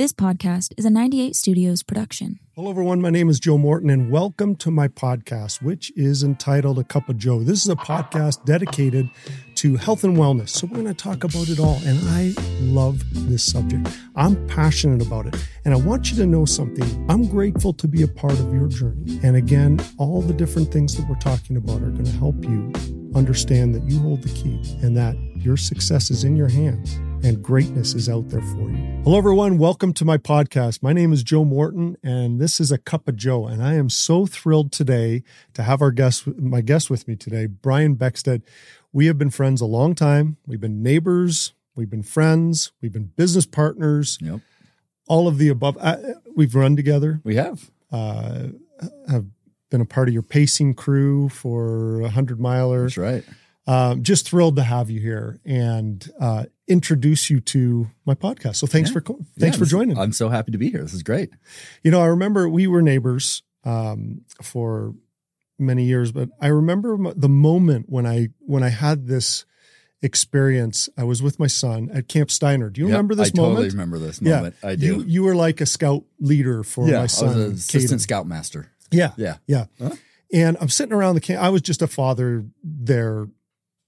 This podcast is a 98 Studios production. Hello, everyone. My name is Joe Morton, and welcome to my podcast, which is entitled A Cup of Joe. This is a podcast dedicated to health and wellness. So, we're going to talk about it all. And I love this subject. I'm passionate about it. And I want you to know something. I'm grateful to be a part of your journey. And again, all the different things that we're talking about are going to help you understand that you hold the key and that your success is in your hands and greatness is out there for you. Hello, everyone. Welcome to my podcast. My name is Joe Morton, and this is a cup of Joe. And I am so thrilled today to have our guest, my guest with me today, Brian Beckstead. We have been friends a long time. We've been neighbors. We've been friends. We've been business partners. Yep. All of the above. Uh, we've run together. We have. Uh, have been a part of your pacing crew for a hundred miler. That's right. Um, just thrilled to have you here and uh, introduce you to my podcast. So thanks Yeah. for thanks Yeah, for joining. I'm so happy to be here. This is great. You know, I remember we were neighbors um, for many years, but I remember the moment when I when I had this experience. I was with my son at Camp Steiner. Do you Yep, remember this I moment? I totally remember this moment. Yeah. I do. You you were like a scout leader for yeah, my I was an assistant scoutmaster. Yeah, Yeah. yeah. Huh? And I'm sitting around the camp. I was just a father there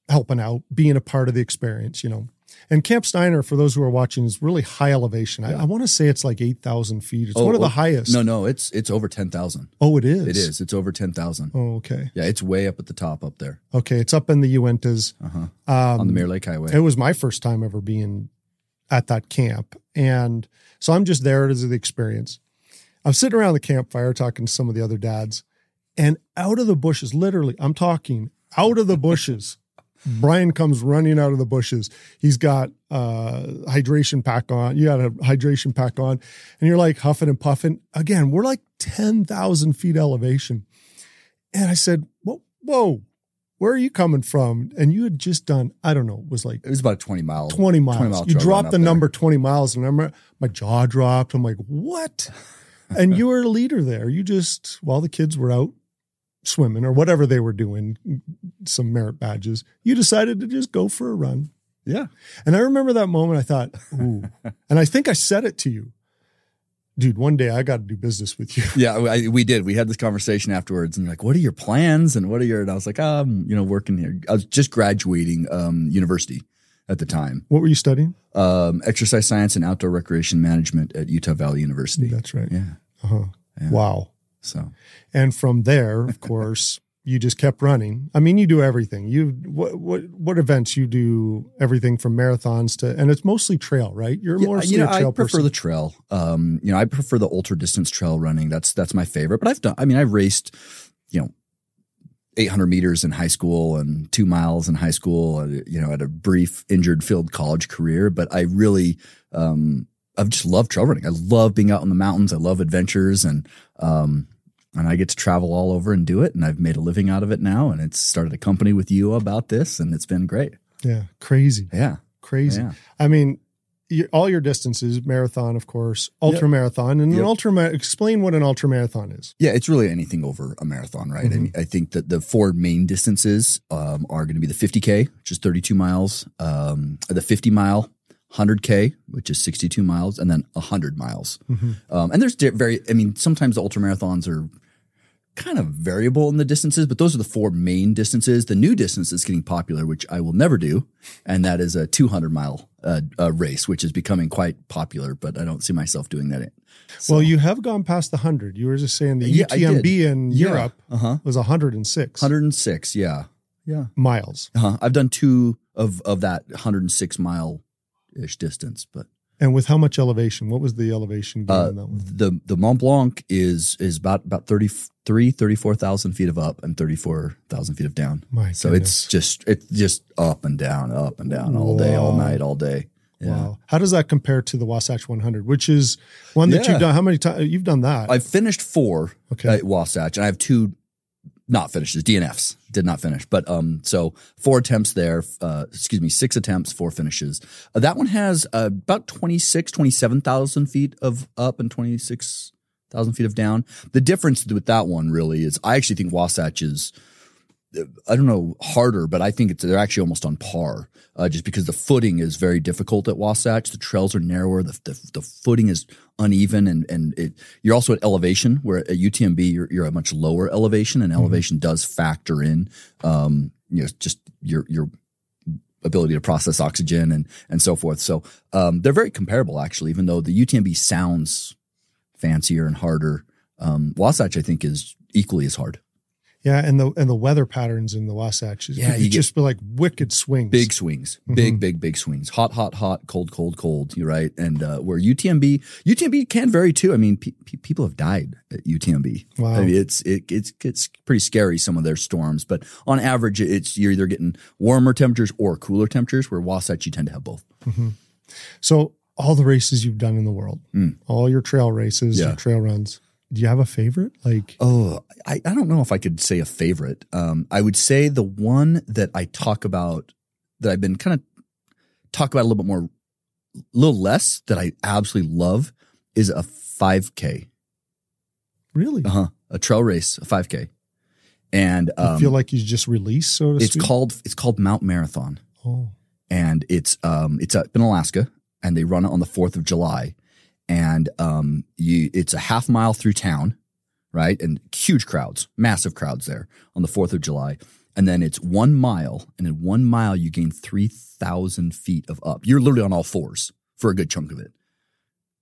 helping out, being a part of the experience, you know. And Camp Steiner, for those who are watching, is really high elevation. I, I want to say it's like 8,000 feet. It's Oh, one of the oh, highest. No, no, it's it's over ten thousand. Oh, it is? It is. It's over ten thousand. Oh, okay. Yeah, it's way up at the top up there Okay. It's up in the Uintas. uh-huh. Um, on the Mirror Lake Highway. It was my first time ever being at that camp. And so I'm just there as the experience. I'm sitting around the campfire talking to some of the other dads, and out of the bushes, literally, I'm talking out of the bushes. Brian comes running out of the bushes. He's got uh hydration pack on. You got a hydration pack on, and you're like huffing and puffing. Again, we're like 10,000 feet elevation. And I said, Whoa, whoa, where are you coming from? And you had just done, I don't know, it was like it was about twenty miles. 20 miles. 20 mile you dropped the there. number 20 miles, and I remember my jaw dropped. I'm like, what? and you were a leader there. You just, while the kids were out swimming or whatever they were doing, some merit badges, you decided to just go for a run. Yeah. And I remember that moment. I thought, ooh. and I think I said it to you. Dude, one day I got to do business with you. Yeah, I, we did. We had this conversation afterwards, and you're like, "What are your plans?" And what are your? And I was like, "Um, you know, working here. I was just graduating um, university at the time. What were you studying? Um, exercise science and outdoor recreation management at Utah Valley University. That's right. Yeah. Uh-huh. Yeah. Wow. So And from there, of course, you just kept running. I mean, you do everything. You what what what events you do everything from marathons to and it's mostly trail, right? You're Yeah, mostly you know, I prefer person. the trail. Um, you know, I prefer the ultra distance trail running. That's that's my favorite. But I've done. I mean, I've raced, you know, 800 meters in high school and two miles in high school. uh, You know, at a brief injured field college career. But I really, um, I've just loved trail running. I love being out in the mountains. I love adventures and um, and I get to travel all over and do it. And I've made a living out of it now. And it's started a company with you about this, and it's been great. yeah, crazy, Yeah, crazy. yeah. I mean, all your distances, marathon, of course, ultra marathon, and an ultra. Explain what an ultra marathon is. Yeah, it's really anything over a marathon, right? I, mean, I think that the four main distances um, are going to be the 50K, which is 32 miles, um, the 50 mile, 100K, which is 62 miles, and then 100 miles. Um, and there's di- very, I mean, sometimes the ultra marathons are kind of variable in the distances, but those are the four main distances. The new distance that's getting popular, which I will never do, and that is a 200 mile uh, uh, race, which is becoming quite popular, but I don't see myself doing that. Well, you have gone past the hundred. You were just saying the Yeah, UTMB in Yeah. Europe Uh-huh. was 106 106, yeah. Yeah. miles. Uh-huh. I've done two of of that 106 mile ish distance, but And with how much elevation? What was the elevation gain uh, in that one? the the Mont Blanc is is about about 33 34,000 feet of up and 34,000 feet of down. My so goodness. it's just it's just up and down, up and down all day, all night, all day. Yeah. Wow. How does that compare to the Wasatch 100, which is one that Yeah. you've done? How many times you've done that? I've finished four Okay. at Wasatch, and I have two not finishes, DNFs. Did not finish, but um, so four attempts there. Uh, excuse me, six attempts, four finishes. Uh, that one has uh, about 26, 27,000 feet of up and twenty six thousand feet of down. The difference with that one really is, I actually think Wasatch is I don't know harder, but I think it's they're actually almost on par. Uh, just because the footing is very difficult at Wasatch, the trails are narrower, the the, the footing is uneven, and and it, you're also at elevation. Where at UTMB you're you're at much lower elevation, and elevation does factor in, um, you know, just your your ability to process oxygen and and so forth. So um, they're very comparable actually, even though the UTMB sounds fancier and harder. Um, Wasatch I think is equally as hard. Yeah, and the and the weather patterns in the Wasatch, Yeah, you you just be like wicked swings. Big swings, big, big, big swings. Hot, hot, hot, cold, cold, cold. You're right. And uh, where UTMB, UTMB can vary too. I mean, pe- pe- people have died at UTMB. Wow. I mean, it's it, it's it's pretty scary some of their storms, but on average, it's you're either getting warmer temperatures or cooler temperatures. Where Wasatch, you tend to have both. So all the races you've done in the world, Mm. all your trail races, Yeah. your trail runs. Do you have a favorite? Like, Oh, I, I don't know if I could say a favorite. Um, I would say the one that I talk about that I've been kind of talk about a little bit more, a little less that I absolutely love is a 5K, really? uh huh, a trail race, a 5K, and you um, feel like you just released, so to it's speak? called it's called Mount Marathon, Oh, and it's um it's up in Alaska, and they run it on the Fourth of July, and um you it's a half mile through town, right, and huge crowds, massive crowds there on the Fourth of July, and then it's one mile, and in one mile you gain three thousand feet of up. You're literally on all fours for a good chunk of it.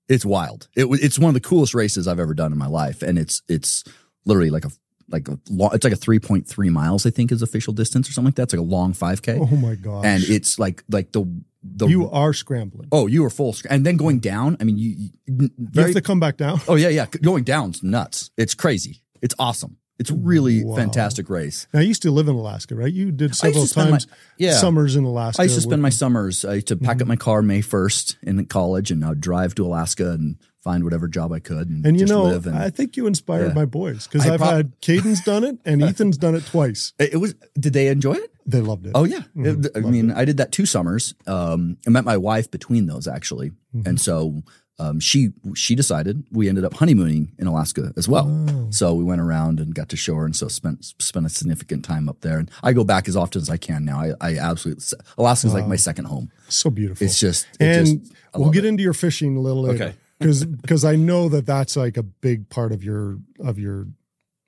It's wild. It it's one of the coolest races I've ever done in my life, and it's it's literally like a like a long, it's like a three point three miles I think is official distance or something like that. It's like a long five k oh my gosh! and it's like like the the you are scrambling. oh you were full and then going down i mean you, you you have to come back down. oh yeah yeah going down's nuts it's crazy it's awesome it's really Wow. fantastic race Now, you used to live in Alaska, right? You did several spend my- times yeah. summers in Alaska. i used to spend my summers i used to pack up mm-hmm. my car may 1st in college and i'd drive to alaska and find whatever job i could and, And you just know, live and I think you inspired Yeah. my boys because I I've prob- had Caden's done it and Ethan's done it twice. it, it was did they enjoy it They loved it. Oh yeah, Mhm. It- I mean, I did that two summers. Um, I met my wife between those actually, Mm-hmm. and so um, she she decided we ended up honeymooning in Alaska as well. Oh. So we went around and got to shore, and so spent spent a significant time up there. And I go back as often as I can now. I, I absolutely Alaska's like my second home. so beautiful. It's just it and just, we'll get it. into your fishing a little later. Okay. Because because I know that that's like a big part of your of your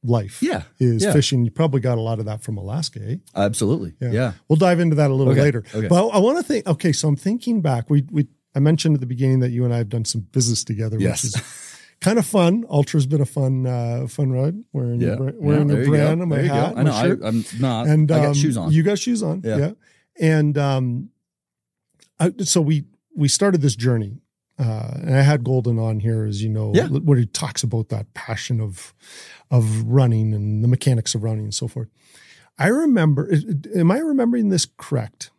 life. Yeah, Is yeah. fishing. You probably got a lot of that from Alaska, eh? absolutely. Yeah. Yeah, We'll dive into that a little Okay, later. okay. But I want to think. Okay, so I'm thinking back. We we I mentioned at the beginning that you and I have done some business together, Yes. which is kind of fun. Altra's been a fun uh, fun ride. Wearing yeah. your, wearing yeah, your there go. brand on my There hat, I know. I, I'm not. and I um, got shoes on. You got shoes on, Yeah. yeah. And um, I, so we we started this journey, uh, and I had Golden on here, as you know, Yeah. where he talks about that passion of of running and the mechanics of running and so forth. I remember. Am I remembering this correct?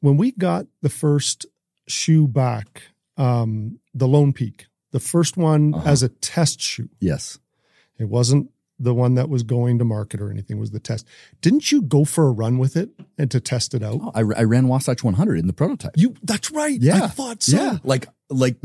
When we got the first shoe back, um, the Lone Peak, the first one Uh-huh. as a test shoe. yes. It wasn't the one that was going to market or anything. It was the test? Didn't you go for a run with it and to test it out? Oh, I, I ran Wasatch 100 in the prototype. You. That's right. Yeah. I thought so. Yeah, like like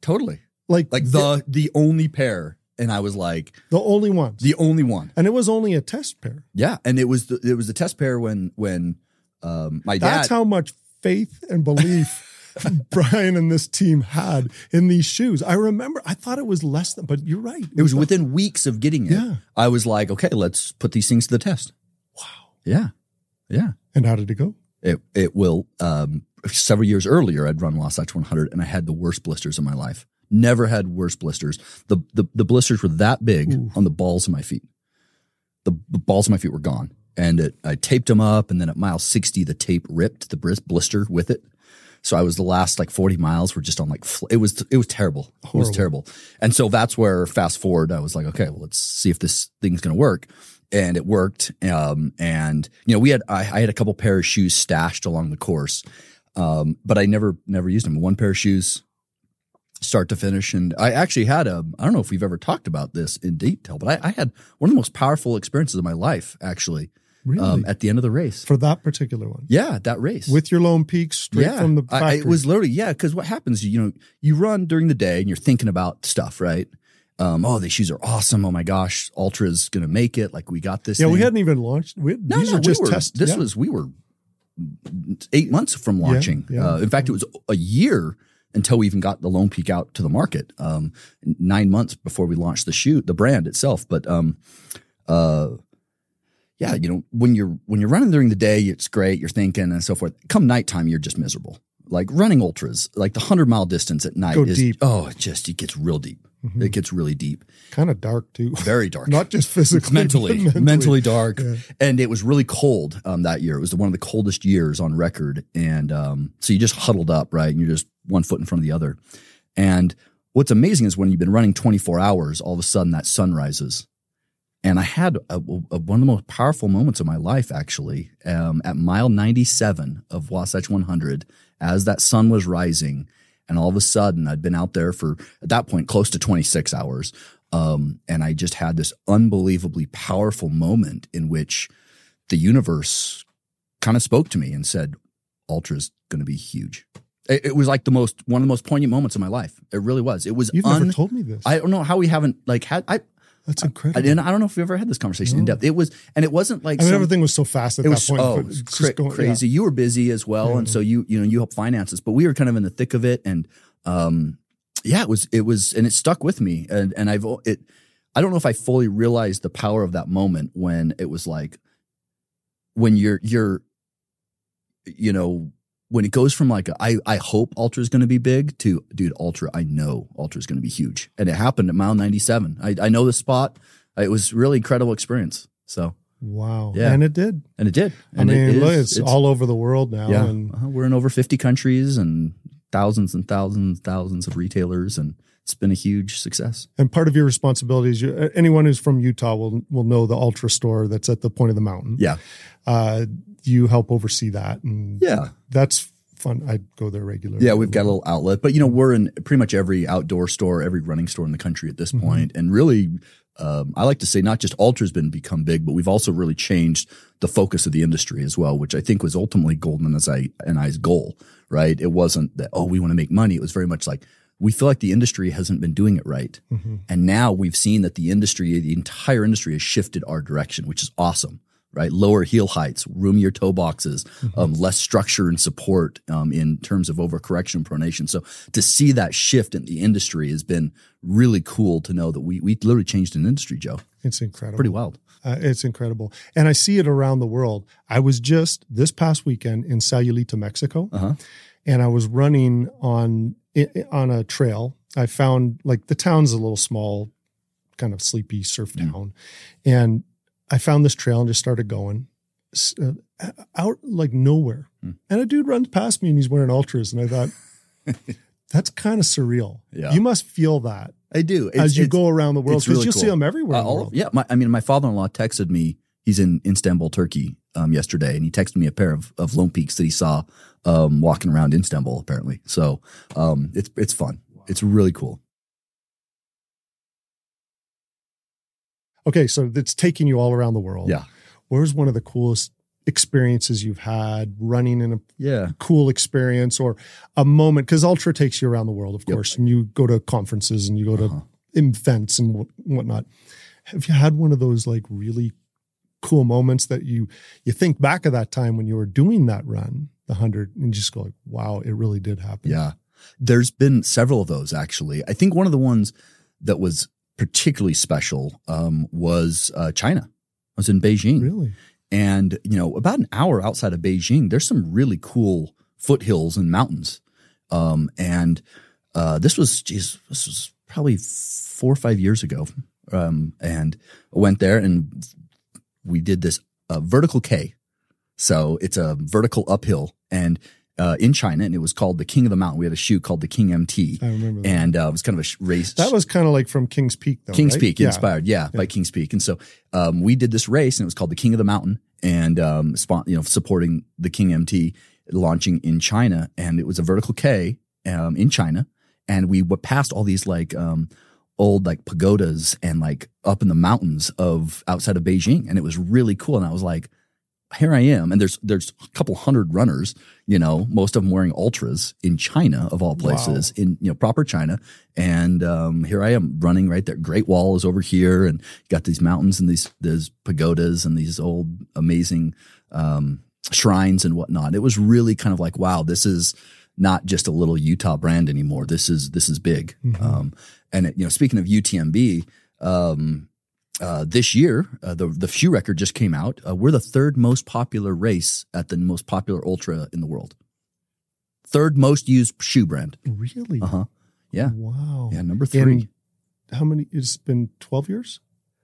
totally. Like like the the only pair and i was like the only one, the only one and it was only a test pair. yeah and it was the, it was a test pair when when um my dad. That's how much faith and belief Brian and this team had in these shoes. I remember. I thought it was less than, but you're right. it was within weeks of getting it Yeah. i was like okay let's put these things to the test Wow. yeah yeah And how did it go? it it will um several years earlier i'd run wasatch 100 and i had the worst blisters in my life. Never had worse blisters. The the, the blisters were that big Ooh. on the balls of my feet. The, the balls of my feet were gone. And it, i taped them up and then at mile 60 the tape ripped the blister with it. So i was the last like 40 miles were just on like it was it was terrible. It was terrible. And so that's where fast forward i was like okay well let's see if this thing's going to work. And it worked um and you know we had I, I had a couple pair of shoes stashed along the course um but i never never used them one pair of shoes start to finish and i actually had a i don't know if we've ever talked about this in detail but i, I had one of the most powerful experiences of my life actually Really? um, at the end of the race For that particular one. yeah that race With your Lone Peak straight from the factory. I, it was literally yeah. Because what happens, you know, you run during the day and you're thinking about stuff, right? um, oh, these shoes are awesome. Oh my gosh, Altra's gonna make it. Like we got this. Yeah, we hadn't even launched. We, No, these no, are just we were, test. This yeah. was we were eight months from launching. yeah. Uh, in fact, it was a year until we even got the Lone Peak out to the market. Um, nine months before we launched the shoot, the brand itself. But um, uh, yeah, you know, when you're when you're running during the day, it's great. You're thinking and so forth. Come nighttime, you're just miserable. Like running ultras, like the hundred mile distance at night Go is deep. oh, it just it gets real deep. It gets really deep, kind of dark too. very dark Not just physically, mentally, but mentally, dark. Yeah. And it was really cold um, that year. It was one of the coldest years on record. And um, so you just huddled up, right? And you're just one foot in front of the other. And what's amazing is when you've been running 24 hours, all of a sudden that sun rises. And I had a, a- one of the most powerful moments of my life, actually, um, at mile 97 of Wasatch 100, as that sun was rising. And all of a sudden, I'd been out there for, at that point, close to 26 hours. Um, and I just had this unbelievably powerful moment in which the universe kind of spoke to me and said, Altra's going to be huge. It, it was like the most, one of the most poignant moments of my life. It really was. It was You've un- never told me this. I don't know how we haven't like had, I, That's I, incredible. and I don't know if we ever had this conversation in depth. It was, and it wasn't like I mean, some- everything was so fast at it that was point. oh, it was it's cra- just going- yeah. crazy. You were busy as well, Yeah. and so you you know you helped finances, but we were kind of in the thick of it, and um, yeah, it was it was, and it stuck with me, and and I've it. I don't know if I fully realized the power of that moment when it was like when you're you're you know when it goes from like a, I I hope Altra is going to be big to dude Altra I know Altra is going to be huge, and it happened at mile ninety seven. I I know the spot. It was really incredible experience. So Wow. Yeah. And it did. and it did. I And it mean, is- look, it's, all over the world now. yeah. And Uh-huh. We're in over 50 countries and thousands and thousands, and thousands of retailers, and it's been a huge success. and part of your responsibility is you, anyone who's from Utah will will know the Altra store that's at the point of the mountain. Yeah. Uh, you help oversee that, and Yeah. that's fun. I go there regularly. Yeah. We've got a little outlet, but you know, we're in pretty much every outdoor store, every running store in the country at this Mhm. point. And really, um, I like to say not just Altra's been become big, but we've also really changed the focus of the industry as well, which I think was ultimately Golden as I and I's goal, right? It wasn't that, oh, we want to make money. It was very much like, we feel like the industry hasn't been doing it right. Mhm. And now we've seen that the industry, the entire industry has shifted our direction, which is awesome, right? Lower heel heights, roomier toe boxes, um, less structure and support um, in terms of overcorrection pronation. So to see that shift in the industry has been really cool to know that we, we literally changed an industry, Joe. It's incredible. Pretty wild. Uh, it's incredible. And I see it around the world. I was just this past weekend in Sayulita, Mexico, Uh-huh. and I was running on on a trail. I found like the town's a little small, kind of sleepy surf Mm. town, and I found this trail and just started going uh, out like nowhere. Mm. And a dude runs past me and he's wearing Altras, and I thought. That's kind of surreal. Yeah. You must feel that I do. as you go around the world because really you'll cool. see them everywhere. Uh, in the all yeah, my, I mean, my father-in-law texted me. He's in Istanbul, Turkey, um, yesterday, and he texted me a pair of, of Lone Peaks that he saw um, walking around Istanbul. Apparently, so um, it's it's fun. It's really cool. Okay, so it's taking you all around the world. Yeah, Where's one of the coolest experiences you've had running in a yeah, cool experience or a moment? Because Altra takes you around the world, of Yep. course, and you go to conferences and you go to Uh-huh. events and whatnot. Have you had one of those like really cool moments that you you think back of that time when you were doing that run, the hundred, and just go like, "Wow, it really did happen." yeah. There's been several of those actually. I think one of the ones that was particularly special um, was uh, China. I was in Beijing. really. And, you know, about an hour outside of Beijing, there's some really cool foothills and mountains. Um, and uh, this was, geez, this was probably four or five years ago. Um, and I went there and we did this uh, vertical K. So it's a vertical uphill and uh, in China, and it was called the King of the Mountain. We had a shoe called the King MT. I remember that. And uh, it was kind of a race. that was kind of like from King's Peak, though. King's right? Peak Yeah. inspired, yeah, by King's Peak. And so um, we did this race, and it was called the King of the Mountain, and um, spon- you know, supporting the King MT launching in China, and it was a vertical K um, in China, and we passed all these like um, old like pagodas and like up in the mountains of outside of Beijing, and it was really cool. And I was like, here I am, and there's there's a couple hundred runners, you know, most of them wearing Altras in China of all places, in you know proper China, and um, here I am running right there. Great Wall is over here, and got these mountains and these these pagodas and these old amazing um, shrines and whatnot. It was really kind of like, wow, this is not just a little Utah brand anymore. This is this is big. Um, and it, you know, speaking of UTMB, um, uh, this year, uh, the the shoe record just came out. Uh, we're the third most popular race at the most popular ultra in the world. Third most used shoe brand. Really? Uh huh. Yeah. Wow. Yeah. Number three. And how many? It's been 12 years?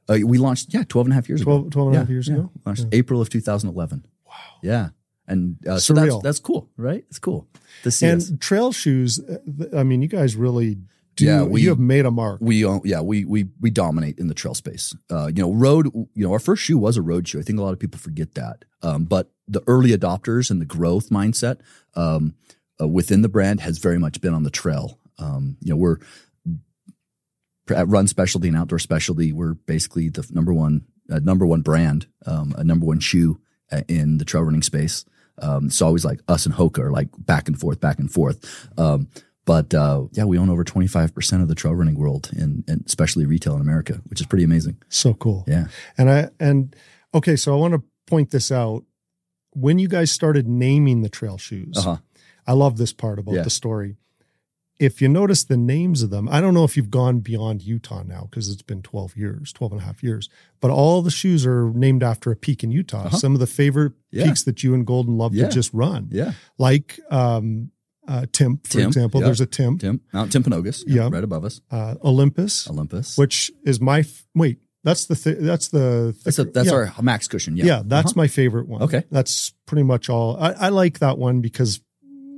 Uh, we launched, yeah, 12 and a half years 12, ago. 12 and a half years yeah. ago? Launched Yeah. April of 2011. Wow. Yeah. And uh, so that's, that's cool, right? It's cool to see And us. trail shoes, uh, I mean, you guys really do. Yeah, we- you have made a mark. We own, yeah, we we we dominate in the trail space. Uh, you know, road. You know, our first shoe was a road shoe. I think a lot of people forget that. Um, but the early adopters and the growth mindset um, uh, within the brand has very much been on the trail. Um, you know, we're at Run Specialty and Outdoor Specialty. We're basically the number one uh, number one brand, um, a number one shoe uh, in the trail running space. Um, it's always like us and Hoka are like back and forth, back and forth. But uh, yeah, we own over 25% of the trail running world, in, and especially retail in America, which is pretty amazing. So cool. Yeah. And I, and okay, so I want to point this out. When you guys started naming the trail shoes, Uh huh. I love this part about Yeah. the story. If you notice the names of them, I don't know if you've gone beyond Utah now because it's been 12 years, 12 and a half years, but all the shoes are named after a peak in Utah. Uh-huh. Some of the favorite Yeah. peaks that you and Golden love Yeah. to just run, Yeah. like um, uh, for example. yeah. There's a Timp, Tim, Mount Timpanogos. Yeah. Right above us. uh, Olympus, Olympus. which is my, f- wait, that's the, th- that's the, that's a, that's yeah. our max cushion. Yeah. Yeah, that's Uh-huh. my favorite one. Okay. That's pretty much all. I, I like that one because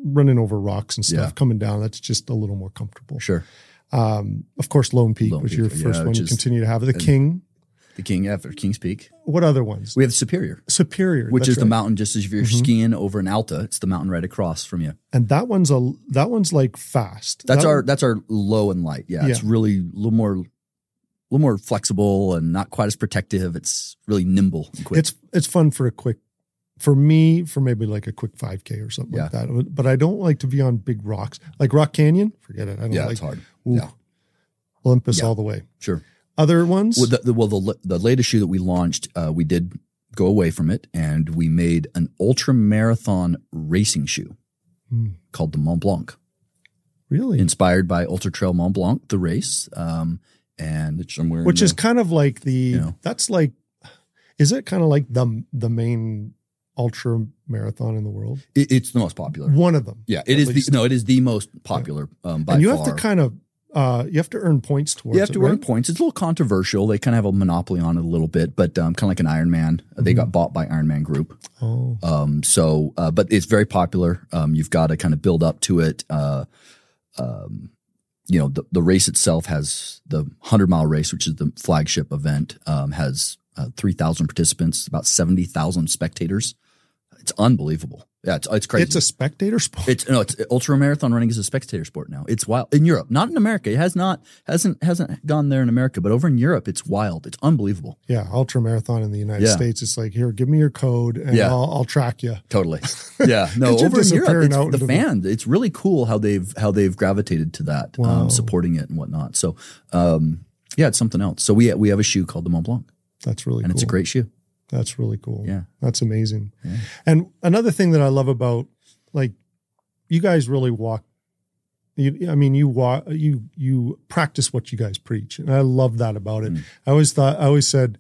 running over rocks and stuff, Yeah. coming down, that's just a little more comfortable. Sure. Um, of course, Lone Peak Lone was Peak, your yeah, first one. which You is- continue to have. The King. The King, yeah, for King's Peak. What other ones? We have Superior, Superior, which is the mountain just as if you're Mhm. skiing over an Alta, it's the mountain right across from you. and that one's a that one's like fast. That's That our one- that's our low and light. Yeah, it's really a little more, a little more flexible and not quite as protective. It's really nimble and quick. It's it's fun for a quick. For me, for maybe like a quick 5K or something like that. But I don't like to be on big rocks. Like Rock Canyon, forget it. I don't like. yeah, like it's hard. ooh, Yeah. Olympus Yeah. all the way. Sure. Other ones? Well, the, the, well, the the latest shoe that we launched, uh, we did go away from it, and we made an ultra marathon racing shoe Hmm. called the Mont Blanc, really? inspired by Ultra Trail Mont Blanc, the race, um, and it's somewhere which is the- kind of like the you know. that's like is it kind of like the the main ultra marathon in the world it- it's the most popular. one of them Yeah, it is least. the no, it is the most popular um, by and you far. have to kind of uh you have to earn points towards you have to it, earn right? points. It's a little controversial. They kind of have a monopoly on it a little bit, but um, kind of like an Iron Man. They Mm-hmm. got bought by Ironman Group. oh Um, so, uh, but it's very popular. Um, you've got to kind of build up to it. Uh, um, you know, the, the race itself has the 100 mile race, which is the flagship event, um, has uh, 3,000 participants, about 70,000 spectators. It's unbelievable. Yeah, it's, it's crazy. it's a spectator sport It's no, it's ultra marathon running is a spectator sport now. It's wild in Europe, not in America. It has not hasn't hasn't gone there in America, but over in Europe, it's wild. It's unbelievable. yeah ultra marathon in the united Yeah. states it's like here give me your code and Yeah. I'll, I'll track you Totally. Yeah. No, It's over in Europe, it's the the- fan. It's really cool how they've how they've gravitated to that, Wow. um, supporting it and whatnot. So, um, yeah, it's something else. So we we have a shoe called the Mont Blanc, that's really and cool it's a great shoe. That's really cool Yeah. that's amazing Yeah. and another thing that i love about like you guys really walk you, I mean, you walk, you you practice what you guys preach, and I love that about it. Mm. I always thought, I always said,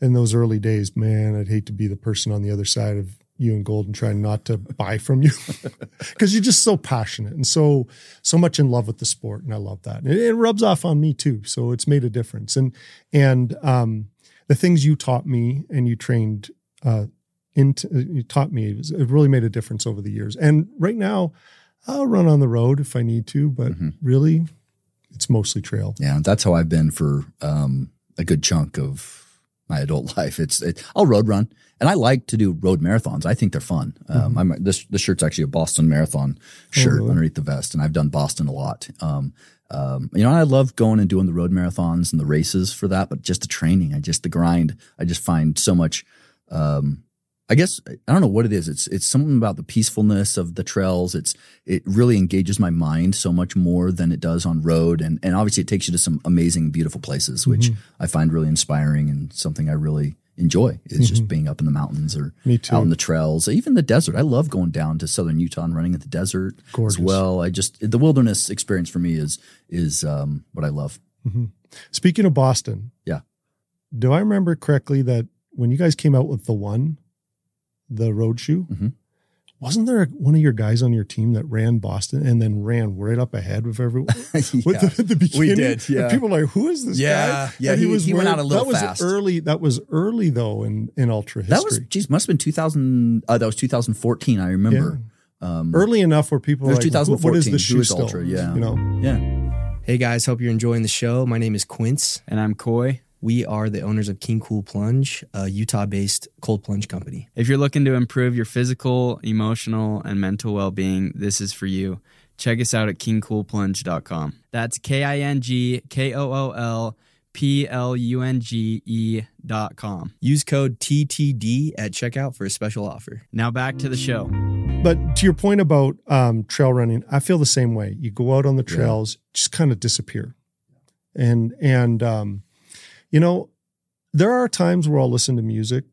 in those early days, man, I'd hate to be the person on the other side of you and Golden trying not to buy from you because you're just so passionate and so so much in love with the sport, and I love that. And it, it rubs off on me too, so it's made a difference. And and um, the things you taught me and you trained uh, into, you taught me, it, was, it really made a difference over the years. And right now, I'll run on the road if I need to, but Mhm. really, it's mostly trail. Yeah, that's how I've been for um, a good chunk of my adult life. It's it, I'll road run, and I like to do road marathons. I think they're fun. Um, I'm, this this shirt's actually a Boston Marathon shirt really? underneath the vest, and I've done Boston a lot. Um, um, you know, I love going and doing the road marathons and the races for that, but just the training, I just the grind, I just find so much um, I guess I don't know what it is. It's it's something about the peacefulness of the trails. It's it really engages my mind so much more than it does on road, and and obviously it takes you to some amazing, beautiful places, which Mm-hmm. I find really inspiring and something I really enjoy. Is just being up in the mountains or Mm-hmm. Me too. out in the trails, even the desert. I love going down to southern Utah and running in the desert Gorgeous. as well. I just the wilderness experience for me is is um, what I love. Speaking of Boston, Yeah. do I remember correctly that when you guys came out with the one, the road shoe, Mhm. Wasn't there one of your guys on your team that ran Boston and then ran right up ahead with everyone? With the, at the beginning, we did, yeah. And people were like, "Who is this Yeah, guy?" yeah, And he- was he went out a little that was fast. Early, that was early though in in Altra history. That was history. geez, must have been 2000. Uh, that was 2014. I remember. Um, early enough where people It were was like, "Wh- "What is 2014. this Who shoe still?" Altra? Yeah. you know. yeah. Hey guys, hope you're enjoying the show. My name is Quince. And I'm Coy. We are the owners of King Kool Plunge, a Utah based cold plunge company. If you're looking to improve your physical, emotional, and mental well being, this is for you. Check us out at kingkoolplunge.com. That's K I N G K O O L P L U N G E dot com. Use code TTD at checkout for a special offer. Now back to the show. But to your point about um, trail running, I feel the same way. You go out on the Yeah. trails, just kind of disappear, and and um, you know, there are times where I'll listen to music,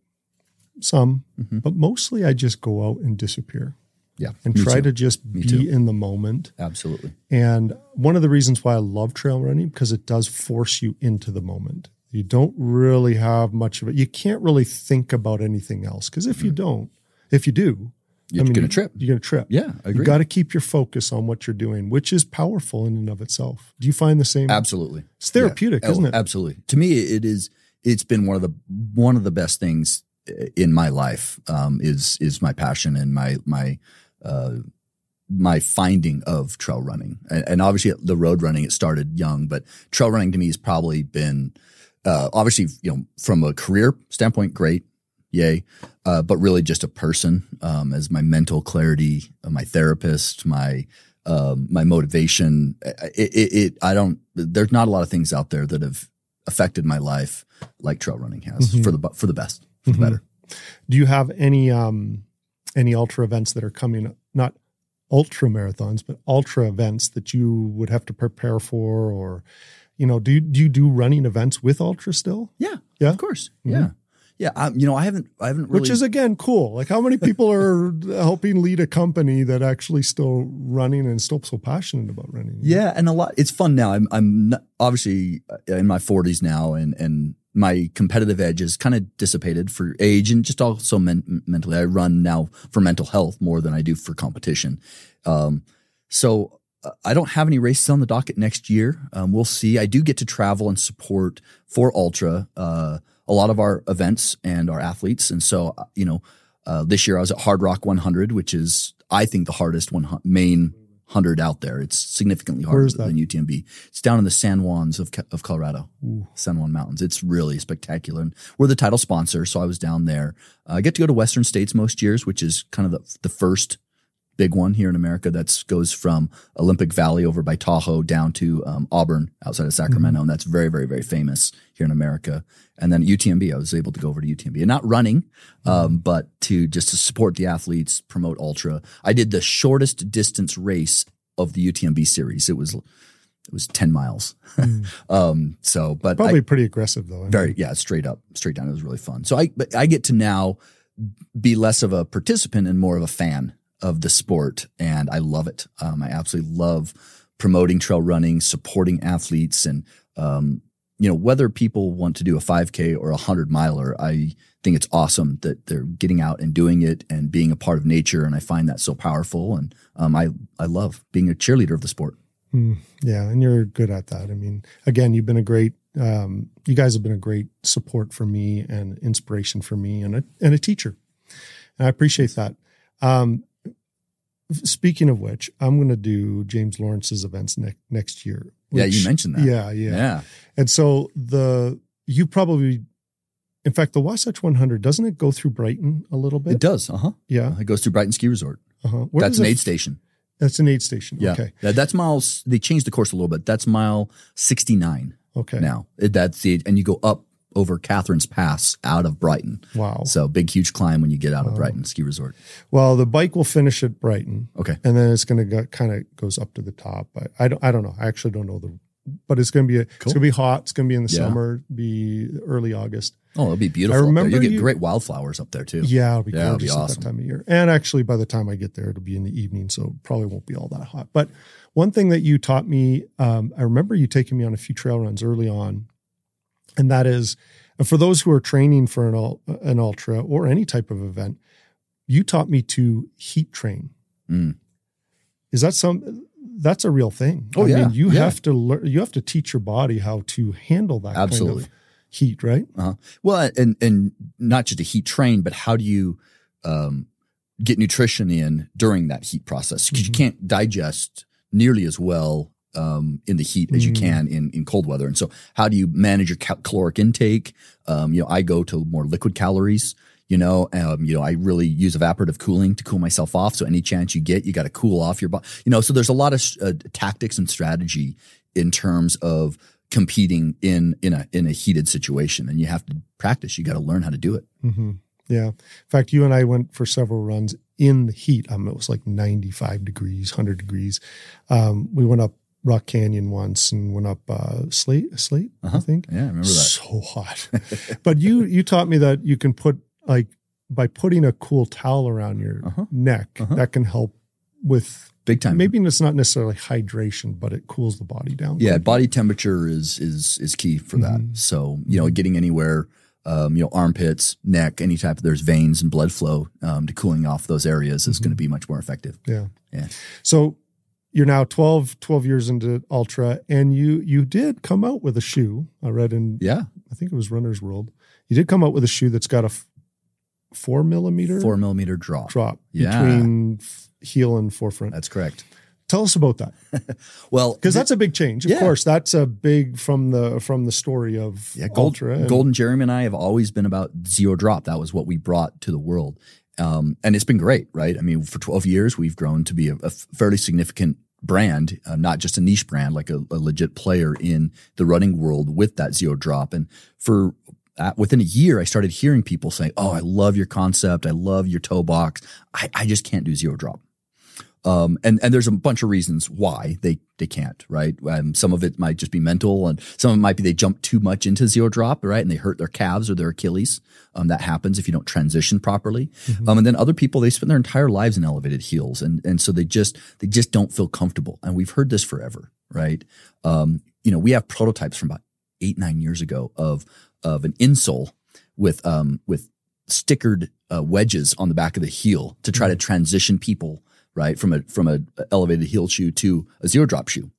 some, Mhm. but mostly I just go out and disappear Yeah. and try too. to just Me be too. in the moment. Absolutely. And one of the reasons why I love trail running because it does force you into the moment. You don't really have much of it. You can't really think about anything else because if you don't, if you do, You're I mean, going to trip. You're going to trip. Yeah, I You agree. got to keep your focus on what you're doing, which is powerful in and of itself. Do you find the same? Absolutely. It's therapeutic, Yeah. isn't Oh, it? Absolutely. To me, it is. It's been one of the one of the best things in my life. Um, is is my passion and my my uh, my finding of trail running, and, and obviously the road running. It started young, but trail running to me has probably been uh, obviously you know from a career standpoint, great, yay, uh, but really just a person um, as my mental clarity, uh, my therapist, my um, my motivation. It, it, it, I don't. There's not a lot of things out there that have affected my life like trail running has Mhm. for the for the best, for Mhm. the better. Do you have any um any ultra events that are coming? Not ultra marathons, but ultra events that you would have to prepare for, or you know, do you, do you do running events with Altra still? Yeah, Yeah? of course. Mhm. Yeah, yeah. I, you know, I haven't, I haven't really. Which is again cool. Like how many people are helping lead a company that actually still running and still so passionate about running? Yeah, and a lot. It's fun now. I'm I'm not, obviously in my 40s now, and and my competitive edge is kind of dissipated for age and just also men, mentally. I run now for mental health more than I do for competition. Um, so uh, I don't have any races on the docket next year. Um, we'll see. I do get to travel and support for Altra uh, a lot of our events and our athletes, and so uh, you know. Uh, this year I was at Hard Rock 100, which is I think the hardest one main hundred out there. It's significantly harder than UTMB. It's down in the San Juans of of Colorado, Ooh. San Juan Mountains. It's really spectacular, and we're the title sponsor, so I was down there. Uh, I get to go to Western States most years, which is kind of the the first big one here in America. That goes from Olympic Valley over by Tahoe down to um, Auburn outside of Sacramento, and that's very very very famous here in America. And then UTMB, I was able to go over to UTMB and not running, um, but to just to support the athletes, promote Altra. I did the shortest distance race of the UTMB series. It was it was ten miles. um, so, but I- Probably pretty aggressive though. I mean. very yeah, straight up, straight down. It was really fun. So I but I get to now be less of a participant and more of a fan of the sport, and I love it. Um, I absolutely love promoting trail running, supporting athletes, and um, you know whether people want to do a 5K or a hundred miler. I think it's awesome that they're getting out and doing it and being a part of nature, and I find that so powerful. And um, I I love being a cheerleader of the sport. Mm, yeah, and you're good at that. I mean, again, you've been a great. Um, you guys have been a great support for me and inspiration for me, and a and a teacher. And I appreciate that. Um, speaking of which, I'm going to do James Lawrence's events next next year. yeah, you mentioned that. Yeah, yeah, yeah. And so the you probably, in fact, the Wasatch 100 doesn't it go through Brighton a little bit? It does. Uh huh. Yeah. It goes through Brighton Ski Resort. Uh-huh. That's an aid station. That's an aid station. Yeah. Okay. That- that's miles. They changed the course a little bit. That's mile 69 Okay. now. That's the, and you go up over Catherine's Pass out of Brighton. Wow. So big, huge climb when you get out of Brighton Ski Resort. Well, the bike will finish at Brighton. Okay. and then it's going to go kind of goes up to the top. I, I don't I don't know. I actually don't know the, but it's going to be a, it's going to be hot. It's going to be in the Yeah. summer, be early August. Oh, it'll be beautiful. I remember. You'll get you- great wildflowers up there too. Yeah, it'll be Yeah, it'll be gorgeous at awesome. that time of year. And actually, by the time I get there, it'll be in the evening, so it probably won't be all that hot. But one thing that you taught me, um, I remember you taking me on a few trail runs early on, and that is for those who are training for an ul- an ultra or any type of event, you taught me to heat train. Mm. Is that some? That's a real thing. Oh, I yeah, mean, you yeah. have to learn. You have to teach your body how to handle that Absolutely. kind of heat, right? Uh-huh. Well, and and not just a heat train, but how do you um, get nutrition in during that heat process? Because Mhm. you can't digest nearly as well um, in the heat as you Mm. can in in cold weather. And so, how do you manage your cal- caloric intake? Um, you know, I go to more liquid calories. You know, um, you know, I really use evaporative cooling to cool myself off. So any chance you get, you got to cool off your body. You know, so there's a lot of uh, tactics and strategy in terms of competing in in a in a heated situation, and you have to practice. You got to learn how to do it. hmm Yeah. In fact, you and I went for several runs in the heat. Um, it was like 95 degrees, 100 degrees. Um, we went up Rock Canyon once and went up uh, Slate, Slate, I Uh-huh. think. Yeah, I remember that. So hot. but you you taught me that you can put like by putting a cool towel around your Uh-huh. neck, Uh-huh. that can help with Big time. maybe it's not necessarily hydration, but it cools the body down. Yeah, body temperature is is is key for that. Mhm. So you know, getting anywhere, um, you know, armpits, neck, any type of there's veins and blood flow um, to cooling off those areas is Mhm. going to be much more effective. Yeah. Yeah. So you're now 12, 12 years into Altra and you you did come out with a shoe. I read in Yeah, I think it was Runner's World. You did come out with a shoe that's got a f- four millimeter four millimeter drop. drop Yeah. between f- heel and forefoot. That's correct. Tell us about that Well, because that's a big change. Of Yeah. course, that's a big from the from the story of Yeah, Gold, Altra. and- Golden Jeremy and I have always been about zero drop. That was what we brought to the world. Um, and it's been great, right? I mean, for 12 years, we've grown to be a, a fairly significant brand, uh, not just a niche brand, like a, a legit player in the running world with that zero drop. And for uh, within a year, I started hearing people saying, Oh, I love your concept. I love your toe box. I, I just can't do zero drop. Um, and, and there's a bunch of reasons why they, they can't, right? Um, some of it might just be mental and some of it might be they jump too much into zero drop, right? And they hurt their calves or their Achilles. Um, that happens if you don't transition properly. Um, and then other people, they spend their entire lives in elevated heels. And, and so they just, they just don't feel comfortable. And we've heard this forever, right? Um, you know, we have prototypes from about eight, nine years ago of, of an insole with, um, with stickered uh, wedges on the back of the heel to try to transition people right from a from a elevated heel shoe to a zero drop shoe.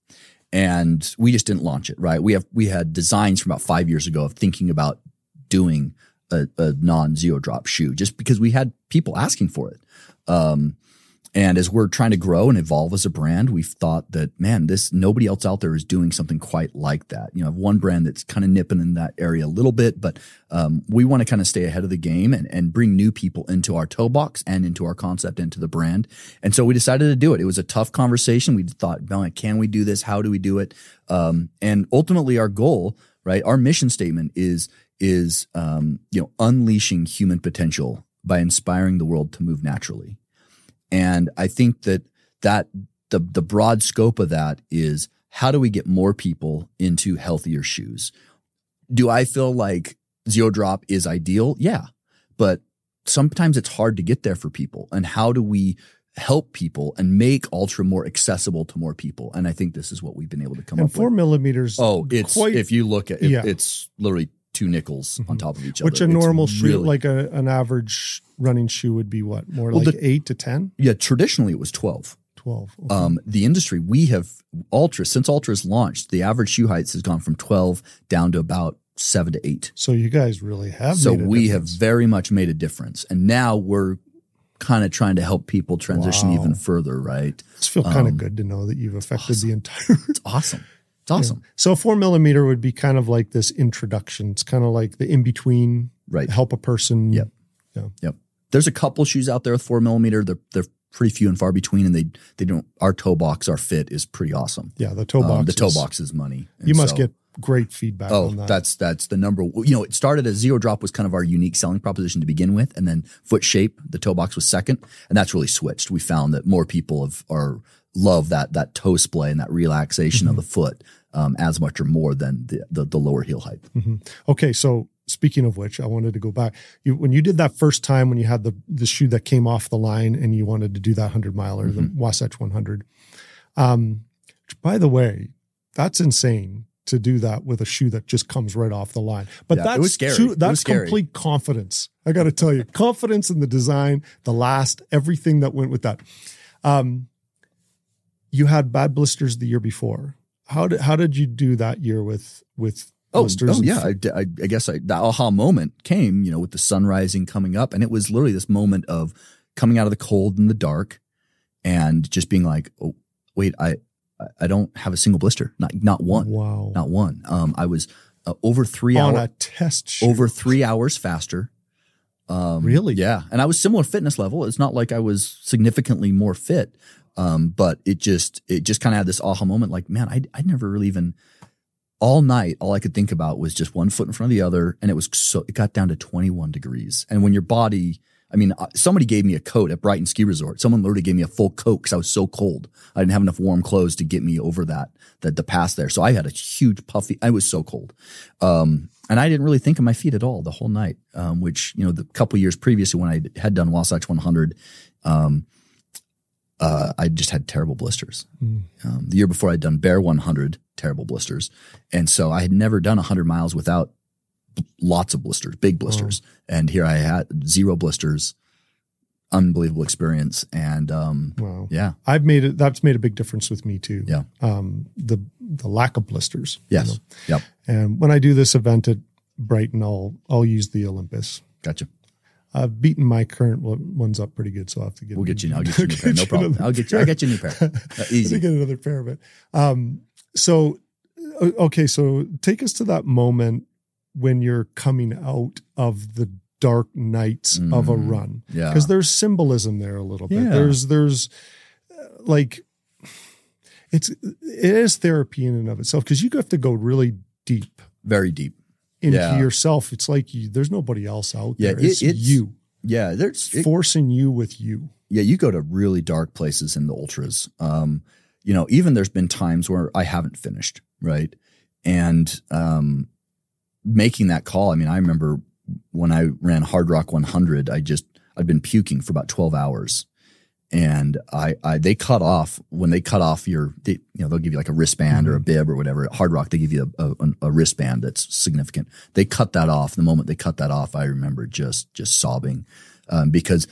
And we just didn't launch it right? We have we had designs from about five years ago of thinking about doing a, a non zero drop shoe just because we had people asking for it. Um, and as we're trying to grow and evolve as a brand, we've thought that, man, this nobody else out there is doing something quite like that. You know, one brand that's kind of nipping in that area a little bit, but um, we want to kind of stay ahead of the game and, and bring new people into our toe box and into our concept, into the brand. And so we decided to do it. It was a tough conversation. We thought, can we do this? How do we do it? Um, and ultimately, our goal, right, our mission statement is is um, you know unleashing human potential by inspiring the world to move naturally. And I think that that the the broad scope of that is how do we get more people into healthier shoes? Do I feel like zero drop is ideal? Yeah. But sometimes it's hard to get there for people. And how do we help people and make Altra more accessible to more people? And I think this is what we've been able to come and up four with. millimeters. Oh, it's quite if you look at it, Yeah. it's literally two nickels on Mhm. top of each which other. Which a normal shoe, really- like a, an average running shoe, would be what more Well, like the- eight to 10, yeah, traditionally it was 12. 12. Okay. Um, the industry, we have Altra, since Altra's launched, the average shoe heights has gone from 12 down to about seven to eight. so you guys really have. so made a we difference. have very much made a difference. And now we're kind of trying to help people transition Wow. even further, right? It's feel kind of um, good to know that you've affected the entire. It's awesome. It's awesome. so four millimeter would be kind of like this introduction. It's kind of like the in between, Right. help a person. Yep. Yep. There's a couple shoes out there with four millimeter. They're, they're pretty few and far between, and they they don't. Our toe box, our fit is pretty awesome. Yeah, the toe Um, box. the toe is- box is money. And You must so- get great feedback Oh, on that. that's that's the number. You know, it started as zero drop was kind of our unique selling proposition to begin with, and then foot shape, the toe box was second, and that's really switched. We found that more people have are love that that toe splay and that relaxation Mm-hmm. of the foot um, as much or more than the, the the lower heel height. Okay, so speaking of which, I wanted to go back. You, when you did that first time, when you had the the shoe that came off the line, and you wanted to do that hundred miler, the Mm-hmm. Wasatch 100. Um, by the way, that's insane to do that with a shoe that just comes right off the line. But Yeah, that's was scary. too- that's was scary. complete confidence. I got to tell you, confidence in the design, the last, everything that went with that. Um, you had bad blisters the year before. How did how did you do that year with with Oh, oh yeah. I, I, I guess I, the aha moment came, you know, with the sun rising coming up. And it was literally this moment of coming out of the cold and the dark and just being like, oh, wait, I, I- don't have a single blister. Not, not one. Wow. Not one. Um, I was uh, over three on hours, a test shoot. over three hours faster. Um, Really? Yeah. And I was similar fitness level. It's not like I was significantly more fit. Um, but it just, it just kind of had this aha moment like, man, I, I never really even, all night, all I could think about was just one foot in front of the other. And it was so, it got down to 21 degrees. And when your body, I mean, uh, somebody gave me a coat at Brighton Ski Resort. Someone literally gave me a full coat because I was so cold. I didn't have enough warm clothes to get me over that, that the pass there. So I had a huge puffy, I was so cold. Um, and I didn't really think of my feet at all the whole night, um, which, you know, the couple years previously when I had done Wasatch 100, um, uh, I just had terrible blisters. Um, the year before I'd done Bear 100, terrible blisters. And so I had never done 100 miles without b- lots of blisters, big blisters. And here I had zero blisters, unbelievable experience. And um, Wow. yeah, I've made it. That's made a big difference with me too. Yeah. Um, the the lack of blisters. you yes, know. yep, And when I do this event at Brighton, I'll I'll use the Olympus. gotcha. I've beaten my current one- ones up pretty good, so I'll have to get. We'll get you. I'll get you a new pair. No problem. I'll get you. I'll get you a new pair. Uh, easy. get another pair of it. Um, so, okay, so take us to that moment when you're coming out of the dark nights of a Mm, run, Yeah. because there's symbolism there a little bit. Yeah. There's there's uh, like it's it is therapy in and of itself because you have to go really deep Very deep. Into Yeah. yourself. It's like you, there's nobody else out Yeah, there. it- it's, it's- you Yeah. There's, it- forcing you with you. yeah, you go to really dark places in the ultras. Um, you know, even there's been times where I haven't finished, right? And um, making that call. I mean, I remember when I ran Hardrock 100, I just I'd been puking for about 12 hours, and I, I they cut off when they cut off your, they, you know, they'll give you like a wristband or a bib or whatever. At Hardrock, they give you a, a, a wristband that's significant. They cut that off. The moment they cut that off, I remember just just sobbing um, because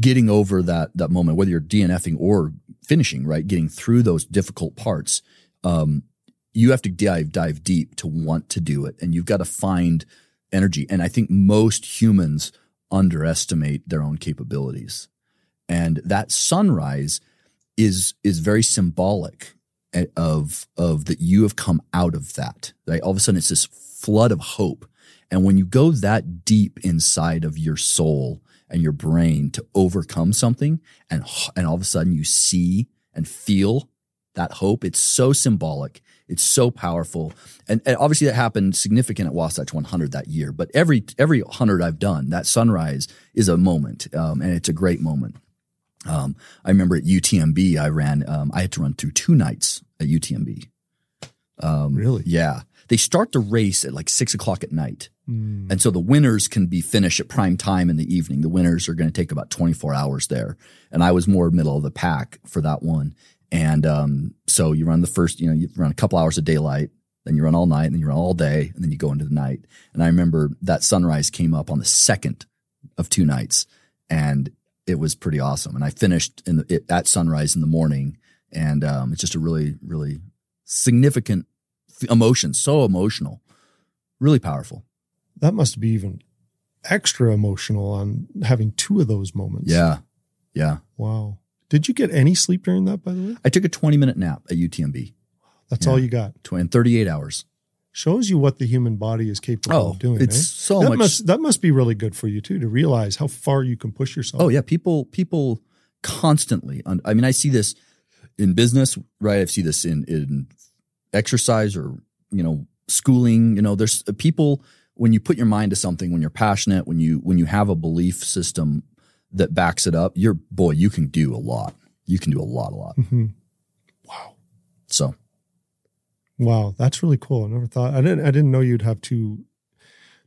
getting over that that moment, whether you're DNFing or finishing, right, getting through those difficult parts, um, you have to dive dive deep to want to do it, and you've got to find energy. And I think most humans underestimate their own capabilities, and that sunrise is is very symbolic eh, of of that you have come out of that. Right, all of a sudden it's this flood of hope, and when you go that deep inside of your soul and your brain to overcome something and and all of a sudden you see and feel that hope it's so symbolic. It's so powerful. And, and obviously that happened significant at Wasatch 100 that year. But every every 100 I've done that sunrise is a moment um, and it's a great moment um, I remember at UTMB I ran um, I had to run through two nights at UTMB um, Really? yeah they start the race at like six o'clock at night Mm. and so the winners can be finished at prime time in the evening. The winners are going to take about 24 hours there. And I was more middle of the pack for that one. And um, so you run the first, you know, you run a couple hours of daylight, then you run all night, and then you run all day, and then you go into the night. And I remember that sunrise came up on the second of two nights, and it was pretty awesome. And I finished in the, it, at sunrise in the morning, and um, it's just a really, really significant f- emotion, so emotional, really powerful. that must be even extra emotional on having two of those moments. Yeah. Yeah. Wow. Did you get any sleep during that, by the way? I took a 20 minute nap at UTMB That's Yeah. all you got. tw- in 38 hours. Shows you what the human body is capable Oh, of doing. it's eh? so that much. must that must be really good for you too to realize how far you can push yourself. oh yeah. People, people constantly. I mean, I see this in business, right? I see this in in exercise or you know schooling. You know, there's uh, people when you put your mind to something, when you're passionate, when you when you have a belief system that backs it up, you're boy, you can do a lot. You can do a lot, a lot. Mhm. So Wow, that's really cool. I never thought I didn't I didn't know you'd have two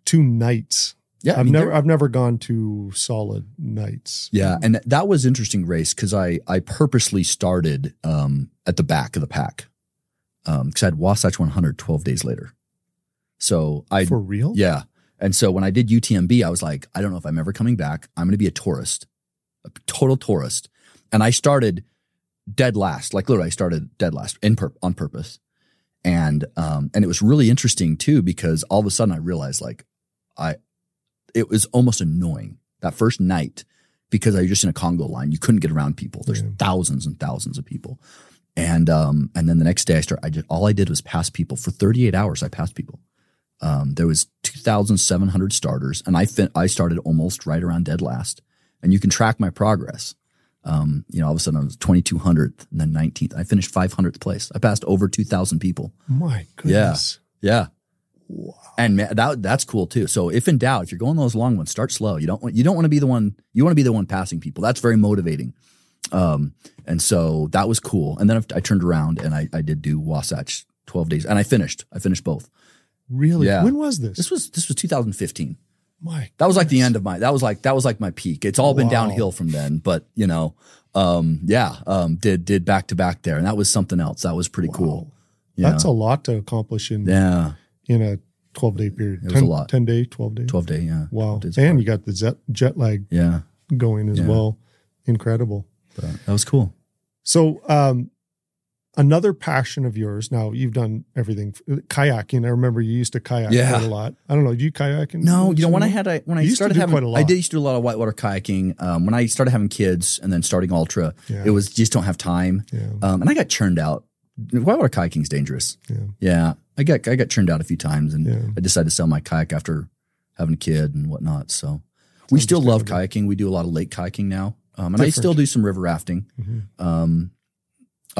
two nights. yeah, I I've mean, never I've never gone to solid nights. Yeah, and that was interesting race because I I purposely started um, at the back of the pack because I had Wasatch 100 12 days later. So I For real? yeah, and so when I did UTMB, I was like, I don't know if I'm ever coming back. I'm going to be a tourist, a total tourist, and I started dead last. Like literally, I started dead last in pur- on purpose, and um and it was really interesting too because all of a sudden I realized like I it was almost annoying that first night because I was just in a Congo line. You couldn't get around people. There's Yeah. thousands and thousands of people. And um and then the next day I started I did all I did was pass people for 38 hours. I passed people. Um there was 2,700 starters and I fin- I started almost right around dead last. And you can track my progress. Um, you know, all of a sudden I was 2200th and then 19th. I finished 500th place. I passed over 2,000 people. My goodness. Yeah. Yeah and man, that that's cool too. So if in doubt, if you're going those long ones, start slow. You don't want you don't want to be the one you want to be the one passing people. That's very motivating. Um, and so that was cool. And then I turned around and I, I did do Wasatch 12 days and I finished. I finished both. Really? Yeah. When was this? This was this was 2015. My That was like the end of my that was like that was like my peak. It's all been Wow. downhill from then, but you know, um, yeah, um, did did back to back there, and that was something else. That was pretty cool. Yeah. That's a lot to accomplish in yeah, in a 12 day period. It was a lot. 10 day, 12 day. 12 day, yeah. Wow. And apart. you got the jet, jet lag yeah, going as Yeah. well. Incredible. but that was cool. So, um, another passion of yours. Now you've done everything kayaking. I remember you used to kayak Yeah. quite a lot. I don't know. Do you kayak? in- No, you know when I had I, when I started having quite a lot. I did used to do a lot of whitewater kayaking. Um, when I started having kids and then starting ultra, Yeah. it was just don't have time. Yeah. Um, and I got churned out. Whitewater kayaking is dangerous. Yeah. Yeah, I got I got churned out a few times, and. I decided to sell my kayak after having a kid and whatnot. So we still love kayaking. We do a lot of lake kayaking now, um, and I still do some river rafting Mhm.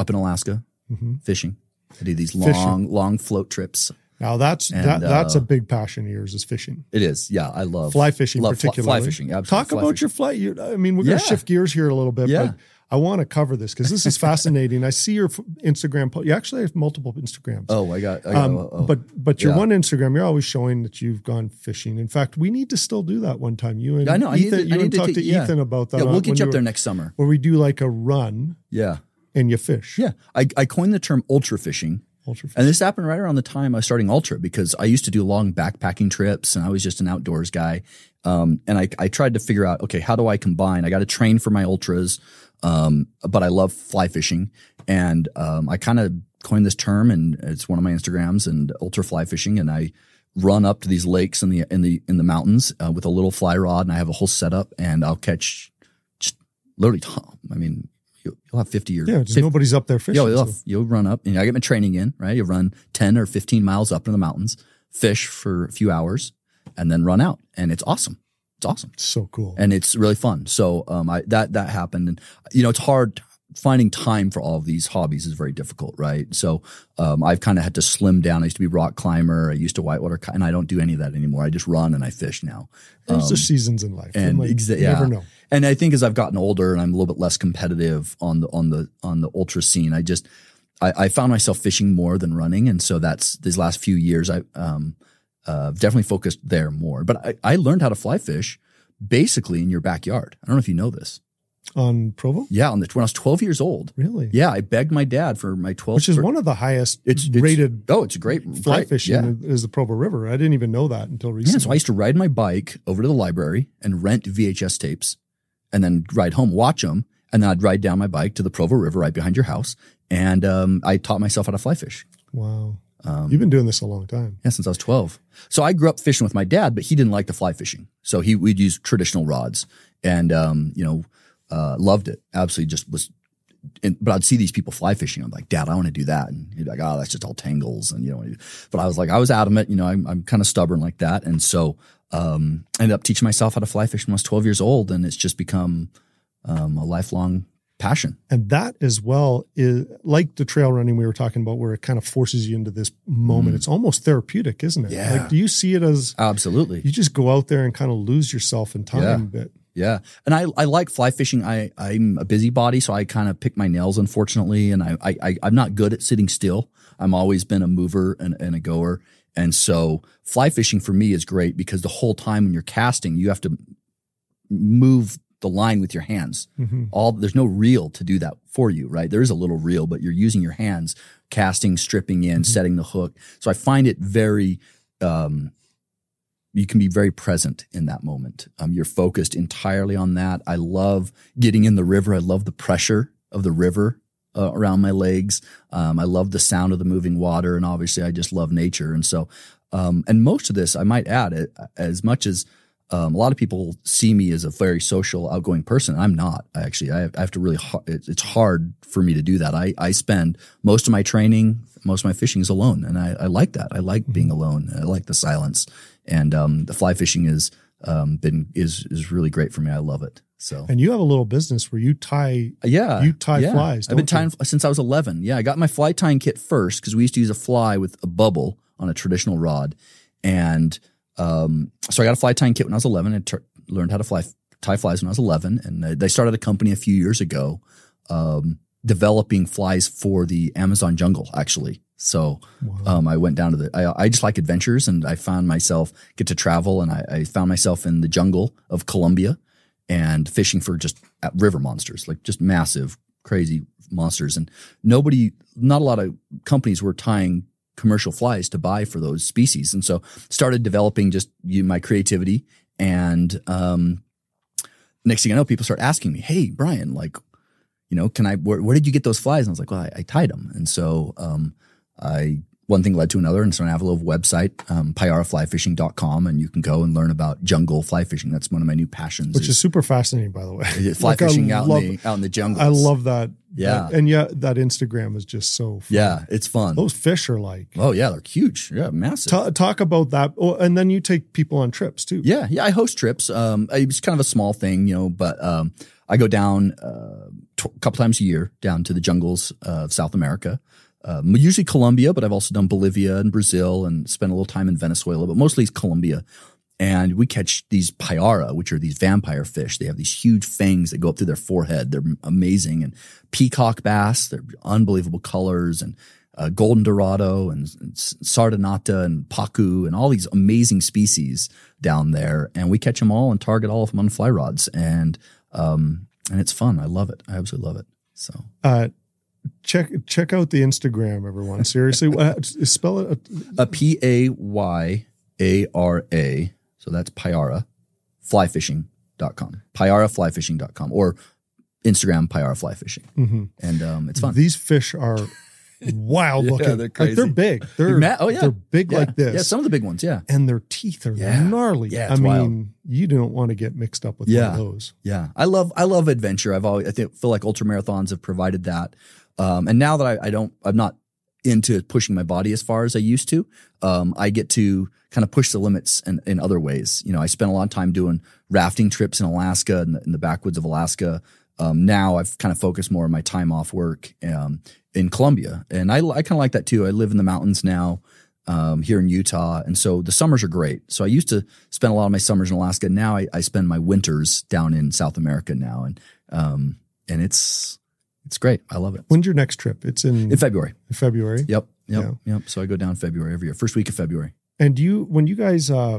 Up in Alaska, Mhm. fishing. I do these Fishing. long long float trips. Now that's And, that, that's uh, a big passion of yours is fishing. It is, yeah. I love Fly fishing, love particularly. Fly fishing, absolutely. Talk Fly about fishing. your flight. You, I mean, we're going to shift gears here a little bit, Yeah. but I want to cover this because this is fascinating. I see your Instagram. Po- you actually have multiple Instagrams. Oh, I got. I got Um, oh. But but your Yeah. one Instagram, you're always showing that you've gone fishing. In fact, we need to still do that one time. You and I know. I need Ethan, to- I you need to talk to yeah. Ethan about that. yeah, we'll get you up there next summer. Where we do like a run Yeah, and you fish. yeah. I, I coined the term ultra fishing. Altra fish. And this happened right around the time I was starting Ultra because I used to do long backpacking trips and I was just an outdoors guy. Um, and I, I tried to figure out, okay, how do I combine? I got to train for my ultras, um, but I love fly fishing. And um, I kind of coined this term and it's one of my Instagrams and ultra fly fishing. And I run up to these lakes in the in the in the mountains uh, with a little fly rod and I have a whole setup and I'll catch just literally. I mean, you'll, you'll have fifty or yeah, just 50 nobody's up there fishing. Yo, you'll, so- you'll run up and I get my training in, right? You'll run 10 or 15 miles up in the mountains, fish for a few hours and then run out. And it's awesome. It's awesome. so cool. And it's really fun. So, um, I, that, that happened. And, you know, it's hard finding time for all of these hobbies is very difficult, right? So, um, I've kind of had to slim down. I used to be a rock climber. I used to whitewater and I don't do any of that anymore. I just run and I fish now. There's just seasons in life. um, and Like, exa- you yeah. never know. And I think as I've gotten older and I'm a little bit less competitive on the on the on the ultra scene, I just I, I found myself fishing more than running, and so that's these last few years I um uh, definitely focused there more. But I, I learned how to fly fish basically in your backyard. I don't know if you know this. On Provo? Yeah, on the, when I was 12 years old. Really? Yeah, I begged my dad for my 12th. Which is bir- one of the highest it's, it's rated Oh, it's a great fly great- fishing Yeah. is the Provo River. I didn't even know that until recently. Yeah, so I used to ride my bike over to the library and rent VHS tapes and then ride home, watch them. And then I'd ride down my bike to the Provo River right behind your house. And um, I taught myself how to fly fish. wow. Um, You've been doing this a long time. yeah, since I was 12. So I grew up fishing with my dad, but he didn't like the fly fishing. So he, we'd use traditional rods and, um, you know, uh, loved it. Absolutely just was, and, but I'd see these people fly fishing. I'm like, dad, I want to do that. And he'd be like, oh, that's just all tangles. And, you know, but I was like, I was adamant, you know, I'm, I'm kind of stubborn like that. And so, um, I ended up teaching myself how to fly fish when I was 12 years old. And it's just become um, a lifelong passion. And that as well is like the trail running we were talking about, where it kind of forces you into this moment. Mm. It's almost therapeutic, isn't it? Yeah. Like, do you see it as Absolutely. you just go out there and kind of lose yourself in time Yeah. a bit? Yeah. And I, I like fly fishing. I, I'm a busybody, so I kind of pick my nails, unfortunately. And I, I, I'm not good at sitting still. I'm always been a mover and, and a goer. And so fly fishing for me is great because the whole time when you're casting, you have to move the line with your hands. Mm-hmm. All there's no reel to do that for you, right? There is a little reel, but you're using your hands, casting, stripping in, setting the hook. So I find it very um, you can be very present in that moment. Um, you're focused entirely on that. I love getting in the river. I love the pressure of the river uh, around my legs. Um, I love the sound of the moving water, and obviously, I just love nature. And so, um, and most of this, I might add, it as much as um, a lot of people see me as a very social, outgoing person. I'm not actually. I have, I have to really. It's it's hard for me to do that. I I spend most of my training, most of my fishing is alone, and I, I like that. I like being alone. I like the silence, and um, the fly fishing is um, been is is really great for me. I love it. So And you have a little business where you tie. yeah, You tie yeah. flies, I've been don't you? tying since I was 11. Yeah, I got my fly tying kit first because we used to use a fly with a bubble on a traditional rod, and um, so I got a fly tying kit when I was 11. and tur- learned how to fly tie flies when I was 11, and uh, they started a company a few years ago, um, developing flies for the Amazon jungle. Actually, so um, I went down to the. I, I just like adventures, and I found myself get to travel, and I, I found myself in the jungle of Colombia and fishing for just uh, river monsters, like just massive, crazy monsters. And nobody, not a lot of companies were tying commercial flies to buy for those species. And so started developing just you, my creativity. And um, next thing I know, people start asking me, Hey, Brian, like, you know, can I, where, where did you get those flies? And I was like, well, I, I tied them. And so um, I, one thing led to another. And so I have a little website, um, payaraflyfishing.com, and you can go and learn about jungle fly fishing. That's one of my new passions. Which is super fascinating, by the way. fly Like, fishing out love- in the out in the jungle. I love that. Yeah. That- and yeah, that Instagram is just so fun. Yeah, it's fun. Those fish are like, Oh yeah, they're huge. Yeah, massive. Ta- talk about that. Oh, and then you take people on trips too. Yeah, yeah. I host trips. Um, it's kind of a small thing, you know, but um, I go down uh, t- a couple times a year down to the jungles of South America. Um, usually Colombia, but I've also done Bolivia and Brazil, and spent a little time in Venezuela, but mostly it's Colombia. And we catch these payara, which are these vampire fish. They have these huge fangs that go up through their forehead. They're amazing. And peacock bass, they're unbelievable colors. And uh, golden dorado and, and sardinata and pacu and all these amazing species down there. And we catch them all and target all of them on fly rods. And um, and it's fun. I love it. I absolutely love it. So Uh, check check out the Instagram, everyone. Seriously, spell it. a P A Y A R A. So that's Payara, flyfishing.com. Payaraflyfishing.com or Instagram Payara Fly Fishing. Mhm. And um, it's fun. These fish are wild Yeah, looking. they're Like they're big. They're Ma- oh, yeah. they're big yeah. like this. Yeah, some of the big ones. Yeah. and their teeth are Yeah. gnarly. Yeah, I mean, wild. you don't want to get mixed up with Yeah. one of those. Yeah, I love I love adventure. I've always I think, feel like ultra marathons have provided that. Um, and now that I, I don't I'm not into pushing my body as far as I used to, um, I get to kind of push the limits in, in other ways. You know, I spent a lot of time doing rafting trips in Alaska in the, in the backwoods of Alaska. Um, now I've kind of focused more on my time off work um, in Colombia, and I, I kind of like that too. I live in the mountains now um, here in Utah, and so the summers are great. So I used to spend a lot of my summers in Alaska. Now I, I spend my winters down in South America now, and um, and it's it's great. I love it. When's your next trip? It's in, In February. February. Yep. Yep. Yep. So I go down February every year, first week of February. And do you when you guys uh,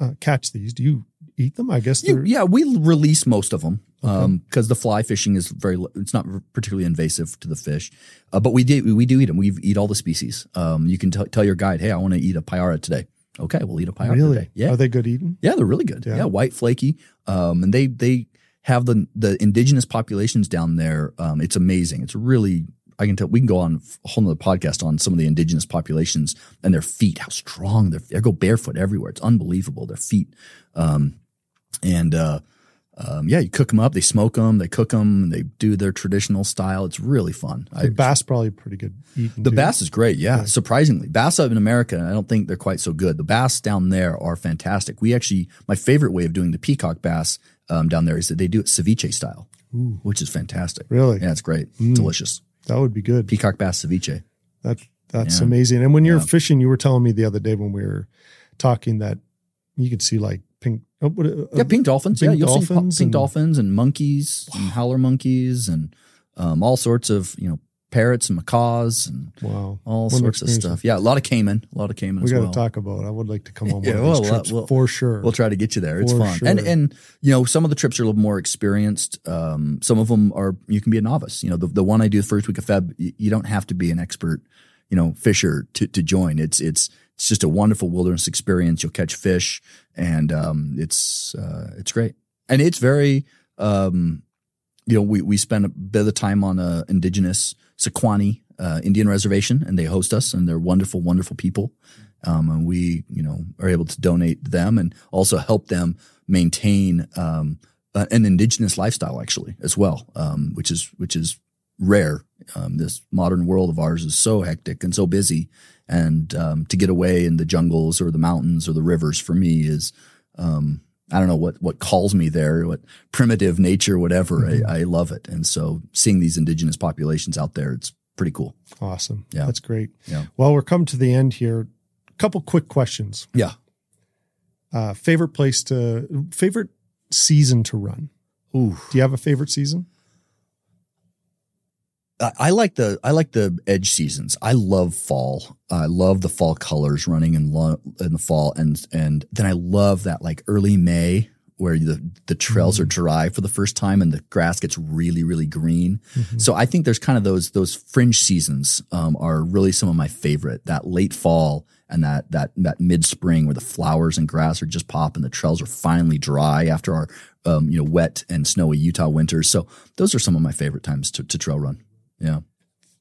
uh, catch these, do you eat them? I guess You- they're yeah, we release most of them Okay. because the fly fishing is very. It's not particularly invasive to the fish, uh, but we do we do eat them. We eat all the species. Um, you can t- tell your guide, hey, I want to eat a payara today. Okay, we'll eat a payara really. today. Yeah, Are they good eating? yeah, they're really good. Yeah. Yeah, white flaky. Um, and they they have the the indigenous populations down there. Um, it's amazing. It's really I can tell we can go on a whole nother podcast on some of the indigenous populations and their feet, how strong they're. They go barefoot everywhere. It's unbelievable. Their feet. Um, and uh, um, yeah, you cook them up. They smoke them. They cook them. They do their traditional style. It's really fun. I, bass probably pretty good eating. the too. bass is great, yeah, Surprisingly, bass up in America, I don't think they're quite so good. The bass down there are fantastic. We actually, my favorite way of doing the peacock bass um, down there is that they do it ceviche style, which is fantastic. Really? Yeah, it's great. Mm. Delicious. That would be good. Peacock bass ceviche. That that's Yeah. amazing. And when you're Yeah. fishing, you were telling me the other day when we were talking that you could see like pink. Oh, what, uh, Yeah, pink dolphins. pink yeah, you'll see dolphins pink and- dolphins and monkeys and howler monkeys and um, all sorts of you know parrots and macaws and Wow. all sorts of stuff. Yeah, a lot of caiman. A lot of caiman We got to well. talk about. it. I would like to come on Yeah, one of these trips we'll- for sure. We'll try to get you there. It's For fun. And and you know, some of the trips are a little more experienced. Um, some of them are you can be a novice. You know, the the one I do the first week of Feb, you, you don't have to be an expert, you know, fisher to to join. It's it's it's just a wonderful wilderness experience. You'll catch fish, and um, it's uh, it's great. And it's very um, you know, we we spend a bit of time on a indigenous Sikuani uh, Indian reservation, and they host us, and they're wonderful, wonderful people. Um, and we, you know, are able to donate to them and also help them maintain um, uh, an indigenous lifestyle, actually, as well, um, which is which is rare. Um, this modern world of ours is so hectic and so busy, and um, to get away in the jungles or the mountains or the rivers for me is um, I don't know what what calls me there, what primitive nature, whatever. I, I love it, and so seeing these indigenous populations out there, it's pretty cool. awesome. Yeah. That's great. Yeah. Well, we're coming to the end here. A Couple quick questions. Yeah. Uh, favorite place to favorite season to run. Ooh. Do you have a favorite season? I like the I like the edge seasons. I love fall. I love the fall colors running in lo- in the fall, and and then I love that like early May where the the trails are dry for the first time and the grass gets really really green. So I think there's kind of those those fringe seasons um, are really some of my favorite. That late fall and that that that mid spring where the flowers and grass are just popping, the trails are finally dry after our um, you know wet and snowy Utah winters. So those are some of my favorite times to, to trail run. Yeah.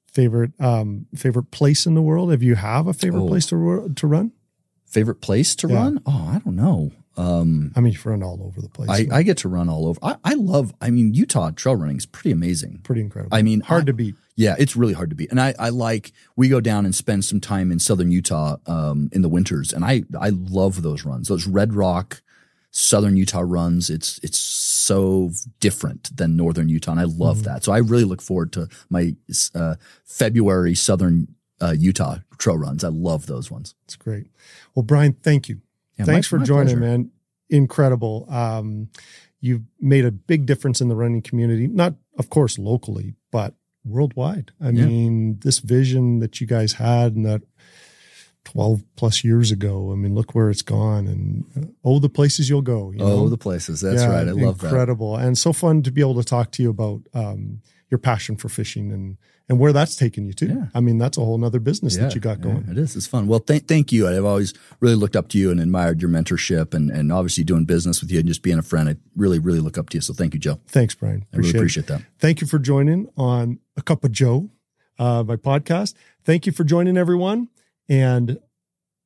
Favorite um favorite place in the world? If you have a favorite Oh. place to to run? Favorite place to Yeah. run? Oh, I don't know. Um, I mean, you've run all over the place. I, I get to run all over. I, I love, I mean, Utah trail running is pretty amazing. Pretty incredible. I mean, hard I- to beat. Yeah, it's really hard to beat. And I, I like, we go down and spend some time in southern Utah um, in the winters. And I, I love those runs, those Red Rock, southern Utah runs. It's, it's so different than northern Utah. And I love Mm-hmm. that. So I really look forward to my uh, February southern uh, Utah trail runs. I love those ones. It's great. Well, Brian, thank you. Yeah, Thanks my- for my joining, pleasure. man. Incredible. Um, you've made a big difference in the running community, not, of course, locally, but worldwide. I Yeah. mean, this vision that you guys had and that 12 plus years ago, I mean, look where it's gone and oh, the places you'll go. You Oh, know? the places. That's Yeah, right. I love that. Incredible. And so fun to be able to talk to you about um, your passion for fishing and, and where that's taken you to. Yeah. I mean, that's a whole nother business Yeah, that you got going. it is. It's fun. Well, th- thank you. I've always really looked up to you and admired your mentorship and, and obviously doing business with you and just being a friend. I really, really look up to you. So thank you, Joe. Thanks, Brian. I really it. appreciate that. Thank you for joining on A Cup of Joe, uh, my podcast. Thank you for joining, everyone. And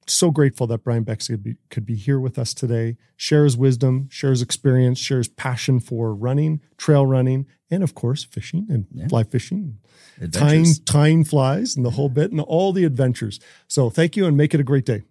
so grateful that Brian Bex could be, could be here with us today, share his wisdom, share his experience, share his passion for running, trail running, and of course, fishing and Yeah. fly fishing, tying, tying flies and the whole bit and all the adventures. So thank you and make it a great day.